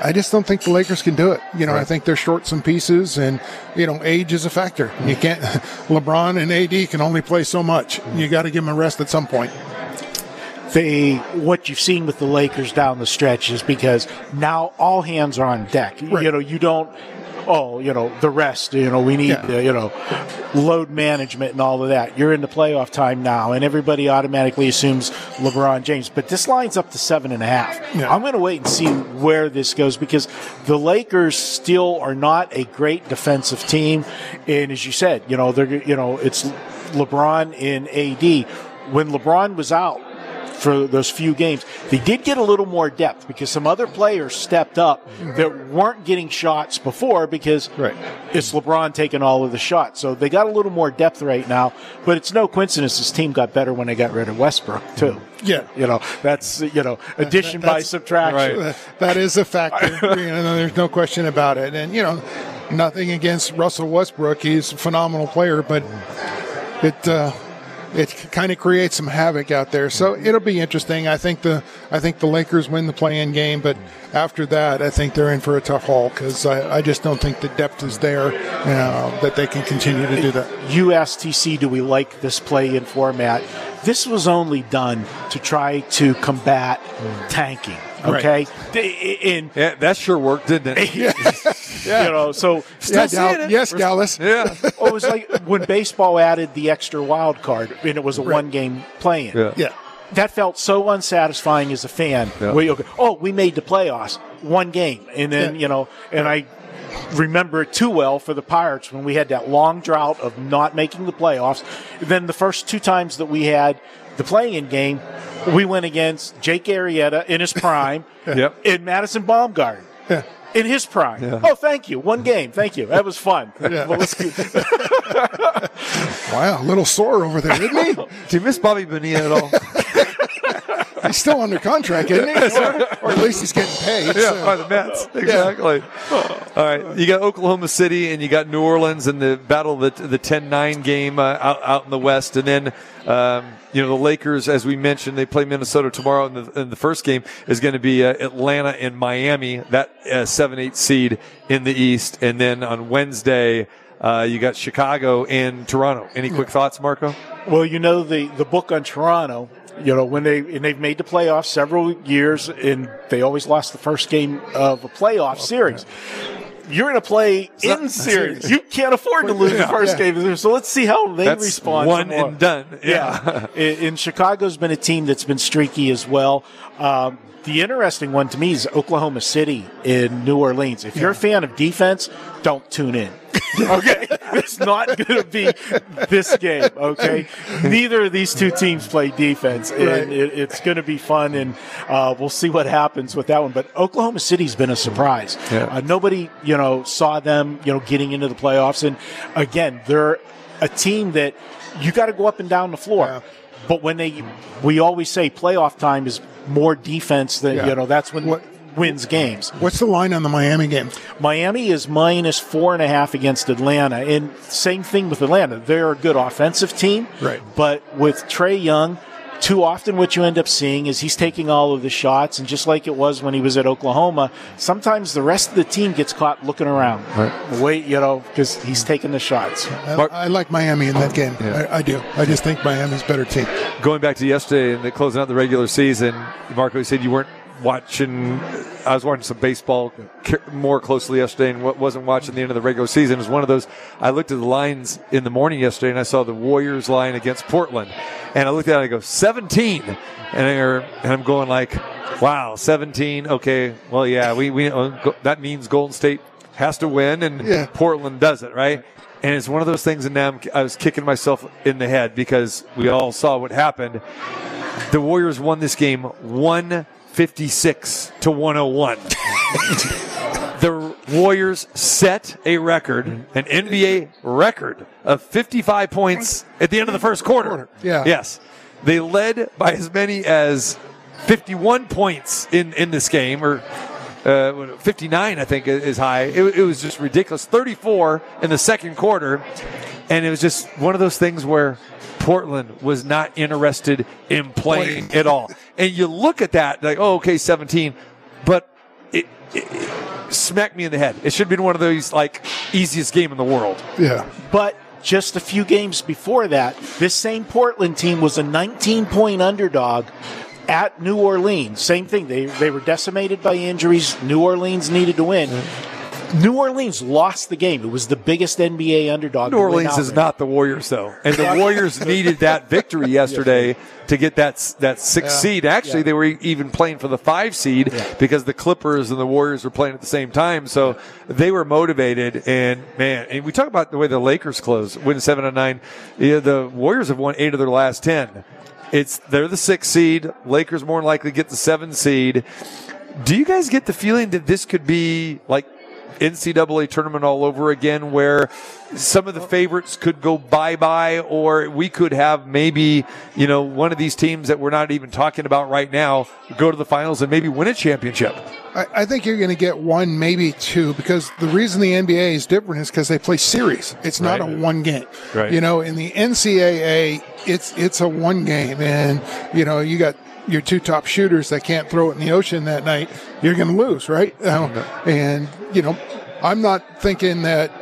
I just don't think the Lakers can do it. You know, I think they're short some pieces, and you know age is a factor. You can't. LeBron and AD can only play so much. You got to give them a rest at some point. they what you've seen with the Lakers down the stretch is because now all hands are on deck. Right. You know, you don't. Oh, you know the rest. You know we need Yeah. uh, you know load management and all of that. You're in the playoff time now, and everybody automatically assumes LeBron James. But this line's up to seven and a half. Yeah. I'm going to wait and see where this goes because the Lakers still are not a great defensive team, and as you said, you know they're you know it's LeBron in AD. When LeBron was out, for those few games. They did get a little more depth because some other players stepped up that weren't getting shots before because Right. it's LeBron taking all of the shots. So they got a little more depth right now, but it's no coincidence this team got better when they got rid of Westbrook too. Yeah. You know, that's, you know, addition by subtraction. Uh, that is a factor. you know, there's no question about it. And you know, nothing against Russell Westbrook. He's a phenomenal player, but it uh, it kind of creates some havoc out there. So it'll be interesting. I think the I think the Lakers win the play-in game, but after that, I think they're in for a tough haul because I, I just don't think the depth is there uh, that they can continue to do that. USTC, do we like this play in format? This was only done to try to combat tanking. Okay, D- in Yeah, that sure worked, didn't it? yeah. you know, so Yeah, Dal- it. yes, Dallas. yeah. oh, it was like when baseball added the extra wild card and it was a one game play in. Yeah. Yeah. That felt so unsatisfying as a fan. Yeah. Where you go, oh, we made the playoffs, one game. And then, Yeah. you know, and I remember it too well for the Pirates when we had that long drought of not making the playoffs. Then the first two times that we had the playing in game, we went against Jake Arrieta in his prime Yep. and Madison Bumgarner. Yeah. In his prime. Yeah. Oh, thank you. One game. Thank you. That was fun. Yeah. Well, let's go- Wow, a little sore over there, isn't he? Do you miss Bobby Bonilla at all? He's still under contract, isn't he? Or, or at least he's getting paid. Yeah, so. by the Mets. Exactly. All right. You got Oklahoma City and you got New Orleans in the battle of the, the 10 9 game uh, out, out in the West. And then, um, you know, the Lakers, as we mentioned, they play Minnesota tomorrow. And the, and the first game is going to be uh, Atlanta and Miami, that uh, 7 8 seed in the East. And then on Wednesday, uh, you got Chicago and Toronto. Any quick thoughts, Marco? Well, you know the the book on Toronto. You know when they and they've made the playoffs several years, and they always lost the first game of a playoff series. You're going to play in series. You can't afford to lose the first game. So let's see how they That's respond. one and done. Yeah. and Chicago's been a team that's been streaky as well. Um, the interesting one to me is Oklahoma City in New Orleans. If you're a fan of defense, don't tune in. okay, it's not going to be this game. Okay, neither of these two teams play defense, and Right. it, it's going to be fun, and uh, we'll see what happens with that one. But Oklahoma City's been a surprise. Yeah. Uh, nobody, you know, saw them, you know, getting into the playoffs, and again, they're a team that you got to go up and down the floor. Yeah. But when they, we always say playoff time is more defense than Yeah. you know. That's when What- wins games. What's the line on the Miami game? Miami is minus four and a half against Atlanta, and same thing with Atlanta. They're a good offensive team, Right. But with Trae Young, too often what you end up seeing is he's taking all of the shots, and just like it was when he was at Oklahoma, sometimes the rest of the team gets caught looking around, wait, you know, because he's taking the shots. I, I like Miami in that game. Yeah. I, I do. I just think Miami's better team. going back to yesterday and the closing out the regular season, Marco, you said you weren't watching. I was watching some baseball more closely yesterday and wasn't watching the end of the regular season. It was one of those. I looked at the lines in the morning yesterday and I saw the Warriors line against Portland, and I looked at it and I go 17, and, I'm going like, wow, 17. Okay, well yeah, we we uh, that means Golden State has to win and Yeah. Portland does it right. And it's one of those things, and now I'm, I was kicking myself in the head because we all saw what happened. The Warriors won this game 156 to 101. the Warriors set a record, an NBA record of 55 points at the end of the first quarter. Yeah. Yes. They led by as many as 51 points in, in this game, or uh, 59, I think, is high. It, it was just ridiculous. 34 in the second quarter. And it was just one of those things where Portland was not interested in playing at all. And you look at that, like, oh, okay, 17. But it, it, it smacked me in the head. It should have been one of those, like, easiest game in the world. Yeah. But just a few games before that, this same Portland team was a 19 point underdog at New Orleans. Same thing. They, they were decimated by injuries. New Orleans needed to win. New Orleans lost the game. It was the biggest NBA underdog. New Orleans is not the Warriors, though, and the Warriors needed that victory yesterday to get that that six seed. Actually, they were even playing for the five seed because the Clippers and the Warriors were playing at the same time, so they were motivated. And man, and we talk about the way the Lakers close, win seven and nine. Yeah, the Warriors have won eight of their last ten. It's they're the six seed. Lakers more than likely get the seven seed. Do you guys get the feeling that this could be like NCAA tournament all over again, where some of the favorites could go bye bye, or we could have maybe, you know, one of these teams that we're not even talking about right now go to the finals and maybe win a championship? I, I think you're going to get one, maybe two, because the reason the NBA is different is because they play series. It's not Right. a one game. Right. You know, in the NCAA, it's it's a one game, and you know you got your two top shooters that can't throw it in the ocean that night. You're going to lose, right? Uh, and you know, I'm not thinking that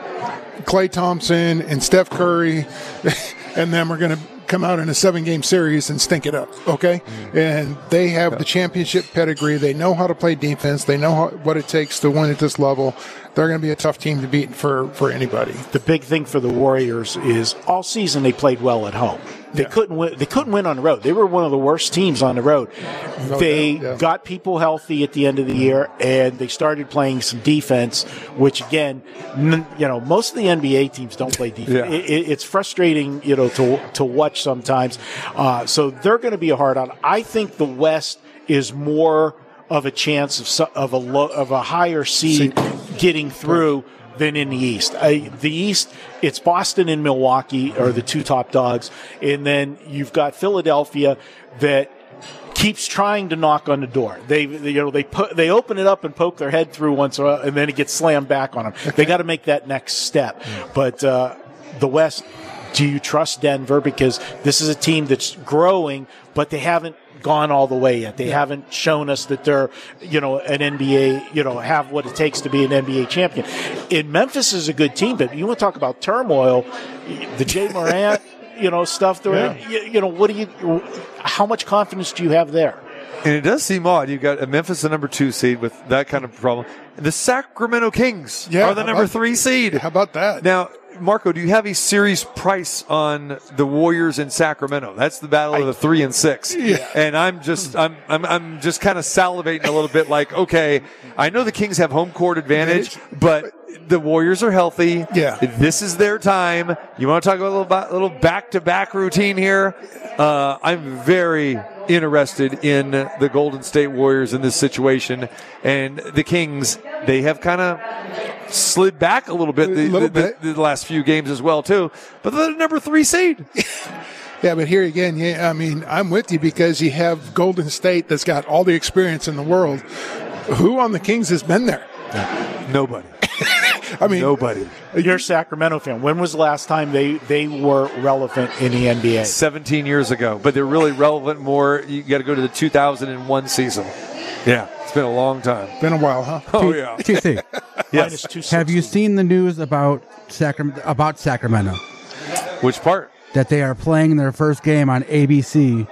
Klay Thompson and Steph Curry and them are going to come out in a seven game series and stink it up. Okay. And they have the championship pedigree. They know how to play defense. They know how, what it takes to win at this level. They're going to be a tough team to beat for, for anybody. the big thing for the Warriors is all season they played well at home. They couldn't win. They couldn't win on the road. They were one of the worst teams on the road. they doubt, yeah. got people healthy at the end of the year, and they started playing some defense. Which again, n- you know, most of the NBA teams don't play defense. Yeah. It, it- it's frustrating, you know, to to watch sometimes. Uh, so they're going to be a hard on. I think the West is more of a chance of of a low, of a higher seed getting through than in the East. I, the East, it's Boston and Milwaukee are the two top dogs, and then you've got Philadelphia that keeps trying to knock on the door. They, they, you know, they put, they open it up and poke their head through once, while, and then it gets slammed back on them. They got to make that next step. But uh, the West, do you trust Denver because this is a team that's growing, but they haven't gone all the way yet. They haven't shown us that they're, you know, an NBA, you know, have what it takes to be an NBA champion. In Memphis is a good team, but you want to talk about turmoil, the Ja Morant, you know, stuff there. You, you know, what do you, how much confidence do you have there? And it does seem odd. You've got a Memphis, the number two seed, with that kind of problem. The Sacramento Kings Yeah, are the number about- three seed. How about that? Now, Marco, do you have a series price on the Warriors in Sacramento? That's the battle of the three and six. Yeah. And I'm just, I'm, I'm, I'm just kind of salivating a little bit. Like, okay, I know the Kings have home court advantage, but the Warriors are healthy. Yeah. This is their time. You want to talk about a little, little back to back routine here? Uh, I'm very interested in the Golden State Warriors in this situation. And the Kings, they have kind of slid back a little bit the, little the- bit. the- the last few games as well, too. But they're the number three seed. Yeah, but here again, yeah, I mean, I'm with you because you have Golden State that's got all the experience in the world. Who on the Kings has been there? Nobody. I mean, Nobody. You're a Sacramento fan. When was the last time they, they were relevant in the NBA? 17 years ago, but they're really relevant more. You got to go to the 2001 season. Yeah, it's been a long time. been a while, huh? Oh, yeah. TC, Minus Yes. 260. have you seen the news about Sacram- about Sacramento Which part? that they are playing their first game on ABC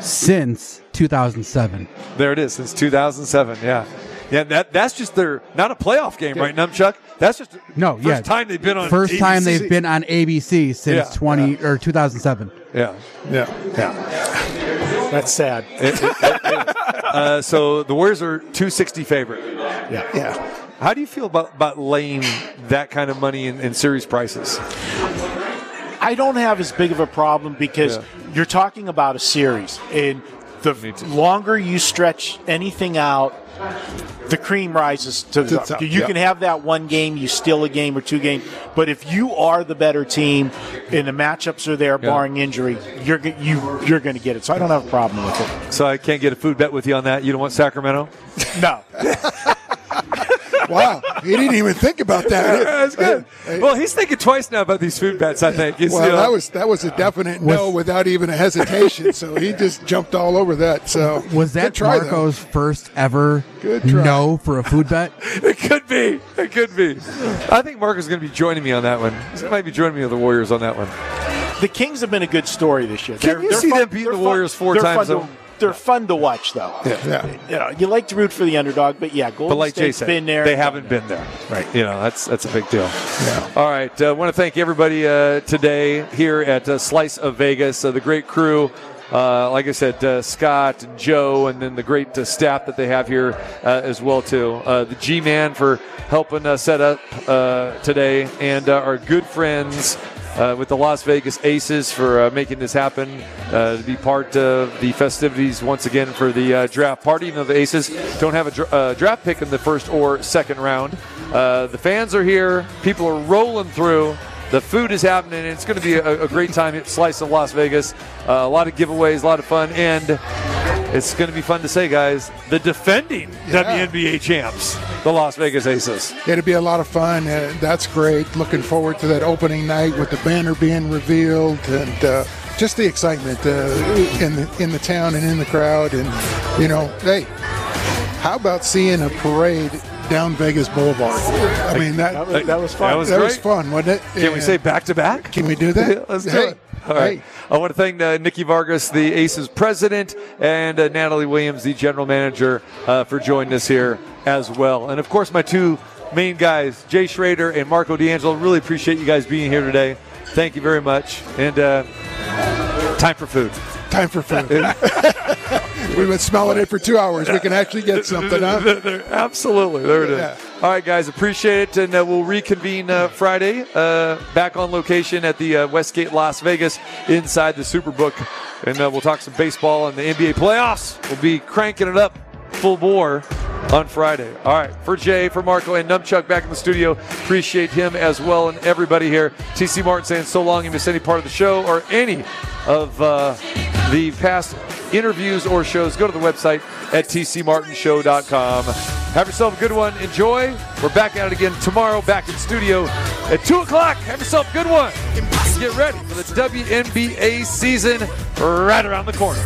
since 2007? There it is, since 2007. Yeah. Yeah, that that's just their not a playoff game, right, Numchuck? That's just No, first yeah. time they've been on First time they've been on ABC since Yeah, 20 or 2007. Yeah, Yeah. yeah. That's sad. Uh, so the Warriors are 260 favorite. yeah. Yeah. How do you feel about, about laying that kind of money in, in series prices? I don't have as big of a problem because Yeah. you're talking about a series, and the longer you stretch anything out, the cream rises to the top. You can have that one game, you steal a game or two games, but if you are the better team and the matchups are there, barring injury, you're you you're going to get it. So I don't have a problem with it. So I can't get a food bet with you on that. You don't want Sacramento? No, Wow. he didn't even think about that. That's good. Well, he's thinking twice now about these food bets. I think. It's, Well, you know, that was that was a definite no without even a hesitation. So he just jumped all over that. So Was that Good try, though. Marco's first ever Good try. no for a food bet? It could be. It could be. I think Marco's going to be joining me on that one. He might be joining me with the Warriors on that one. the Kings have been a good story this year. Can you see them beat the Warriors four times, Fun to, they're fun to watch, though. Yeah. You know, you like to root for the underdog, but yeah, Golden But like Jay said, been there. they haven't been there. Right. You know, that's that's a big deal. Yeah. All right. I uh, want to thank everybody uh, today here at uh, Slice of Vegas, uh, the great crew. Uh, like I said, uh, Scott, and Joe, and then the great uh, staff that they have here uh, as well too. Uh, the G-Man for helping uh, set up uh, today, and uh, our good friends uh, with the Las Vegas Aces for uh, making this happen, uh, to be part of the festivities once again for the uh, draft party. You know, the Aces don't have a uh, draft pick in the first or second round. The fans are here, people are rolling through. The food is happening. It's going to be a, a great time Slice of Las Vegas. A lot of giveaways, a lot of fun, and it's going to be fun to say, guys, the defending WNBA champs, the Las Vegas Aces. It'll be a lot of fun. Uh, that's great. Looking forward to that opening night with the banner being revealed and uh, just the excitement uh, in the in the town and in the crowd. And you know, hey, how about seeing a parade down Vegas Boulevard? I mean, that That was, that was fun. That was that great. was fun, wasn't it? Can we say back to back? Can we do that? Let's do Hey, it. All right. hey. I want to thank uh, Nikki Fargas, the Aces president, and uh, Natalie Williams, the general manager, uh, for joining us here as well. And of course, my two main guys, Jay Schroeder and Marco D'Angelo. Really appreciate you guys being here today. Thank you very much. And uh, time for food. Time for food. We've been smelling it for two hours. We can actually get something, huh? There- Absolutely. There it is. Yeah. All right, guys. Appreciate it. And uh, we'll reconvene uh, Friday uh, back on location at the uh, Westgate Las Vegas inside the Superbook. And uh, we'll talk some baseball and the NBA playoffs. We'll be cranking it up full bore on Friday. All right, for Jay, for Marco, and Numchuck back in the studio. Appreciate him as well and everybody here. TC Martin saying so long you miss any part of the show or any of uh, the past interviews or shows. Go to the website at tcmartinshow.com. Have yourself a good one. Enjoy. We're back at it again tomorrow, back in studio at 2 o'clock. Have yourself a good one. And get ready for the WNBA season right around the corner.